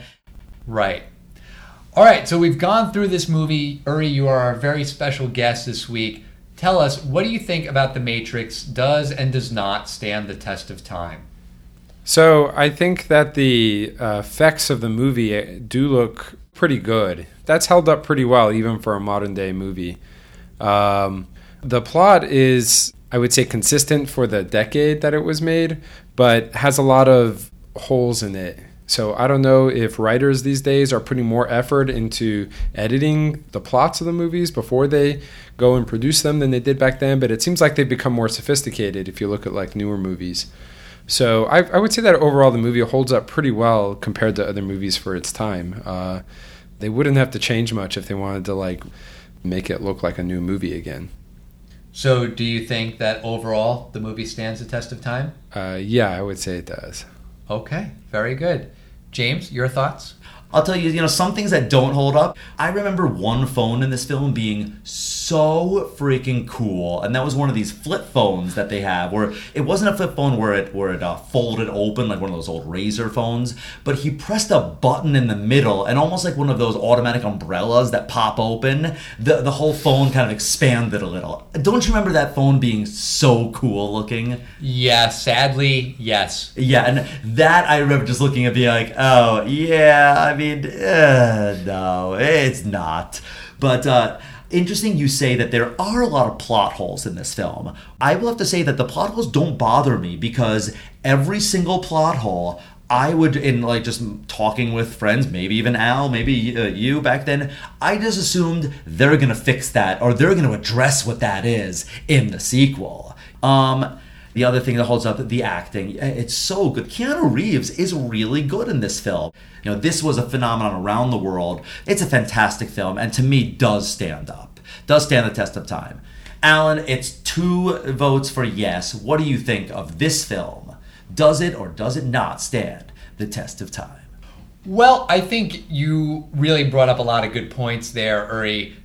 Right. All right, so we've gone through this movie. Uri, you are our very special guest this week. Tell us, what do you think about The Matrix does and does not stand the test of time? So I think that the uh, effects of the movie uh, do look pretty good. That's held up pretty well, even for a modern day movie. Um, the plot is, I would say, consistent for the decade that it was made, but has a lot of holes in it So I don't know if writers these days are putting more effort into editing the plots of the movies before they go and produce them than they did back then, but it seems like they've become more sophisticated if you look at like newer movies. So I, I would say that overall the movie holds up pretty well compared to other movies for its time. Uh, they wouldn't have to change much if they wanted to like make it look like a new movie again. So, do you think that overall the movie stands the test of time? Uh, yeah, I would say it does. Okay, very good. James, your thoughts? I'll tell you, you know, some things that don't hold up. I remember one phone in this film being so freaking cool, and that was one of these flip phones that they have, where it wasn't a flip phone where it where it uh, folded open like one of those old Razr phones, but he pressed a button in the middle, and almost like one of those automatic umbrellas that pop open, the the whole phone kind of expanded a little. Don't you remember that phone being so cool looking? Yeah, sadly, yes. Yeah, and that I remember just looking at being like, oh yeah, I mean, uh, no, it's not. But uh, interesting you say that there are a lot of plot holes in this film. I will have to say that the plot holes don't bother me because every single plot hole. I would, in like just talking with friends, maybe even Al, maybe uh, you back then, I just assumed they're gonna fix that or they're gonna address what that is in the sequel. Um, the other thing that holds up the acting, eh, it's so good. Keanu Reeves is really good in this film. You know, this was a phenomenon around the world. It's a fantastic film, and to me, does stand up, does stand the test of time. Alan, it's two votes for yes. What do you think of this film? Does it or does it not stand the test of time? Well, I think you really brought up a lot of good points there, Uri.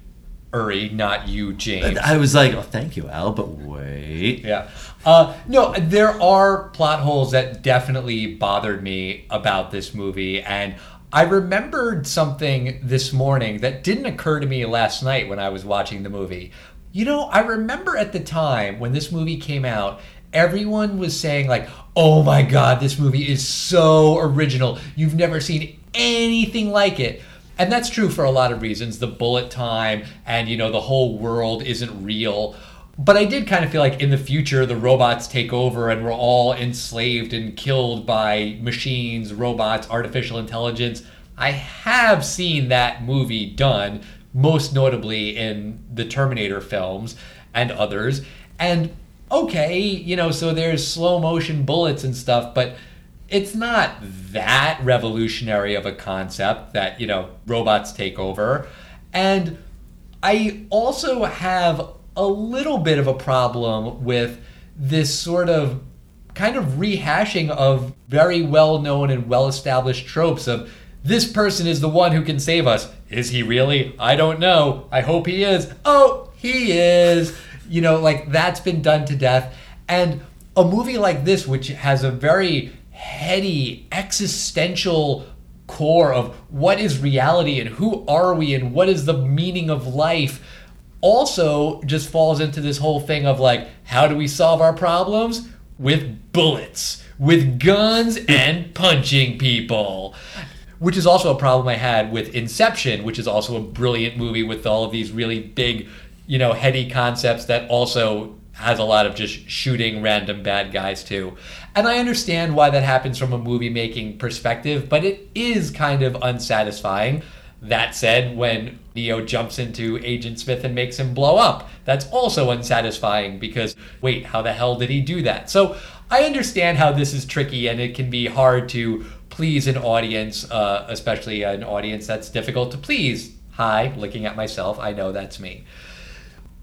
Uri, not you, James. I was like, oh, thank you, Al, but wait. Yeah. Uh, no, there are plot holes that definitely bothered me about this movie. And I remembered something this morning that didn't occur to me last night when I was watching the movie. You know, I remember at the time when this movie came out, everyone was saying, like, oh my God, this movie is so original. You've never seen anything like it. And that's true for a lot of reasons. The bullet time and, you know, the whole world isn't real. But I did kind of feel like in the future the robots take over and we're all enslaved and killed by machines, robots, artificial intelligence. I have seen that movie done, most notably in the Terminator films and others. And okay, you know, so there's slow motion bullets and stuff, but it's not that revolutionary of a concept that, you know, robots take over. And I also have a little bit of a problem with this sort of kind of rehashing of very well known and well established tropes of this person is the one who can save us. Is he really? I don't know. I hope he is. Oh, he is. You know, like that's been done to death. And a movie like this, which has a very heady, existential core of what is reality and who are we and what is the meaning of life also just falls into this whole thing of like how do we solve our problems? With bullets with guns and punching people. Which is also a problem i had with inception which is also a brilliant movie with all of these really big you know heady concepts that also has a lot of just shooting random bad guys too. And I understand why that happens from a movie making perspective, but it is kind of unsatisfying. That said, when Neo jumps into Agent Smith and makes him blow up, that's also unsatisfying because, wait, how the hell did he do that? So I understand how this is tricky and it can be hard to please an audience, uh, especially an audience that's difficult to please. Hi, looking at myself, I know that's me.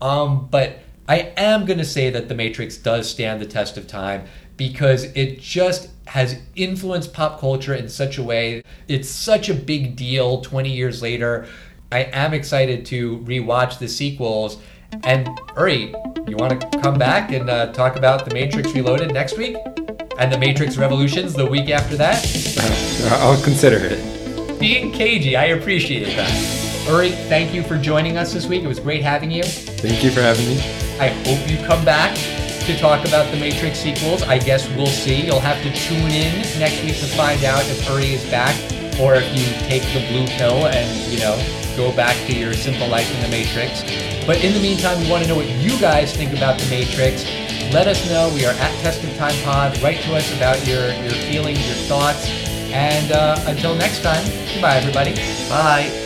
Um, but I am going to say that The Matrix does stand the test of time because it just has influenced pop culture in such a way. It's such a big deal 20 years later. I am excited to rewatch the sequels. And Uri, you want to come back and uh, talk about The Matrix Reloaded next week? And The Matrix Revolutions the week after that? I'll consider it. Being cagey, I appreciate that. Uri, thank you for joining us this week. It was great having you. Thank you for having me. I hope you come back to talk about the Matrix sequels. I guess we'll see. You'll have to tune in next week to find out if Uri is back or if you take the blue pill and, you know, go back to your simple life in the Matrix. But in the meantime, we want to know what you guys think about the Matrix. Let us know. We are at Test of Time Pod. Write to us about your, your feelings, your thoughts. And uh, until next time, goodbye, everybody. Bye.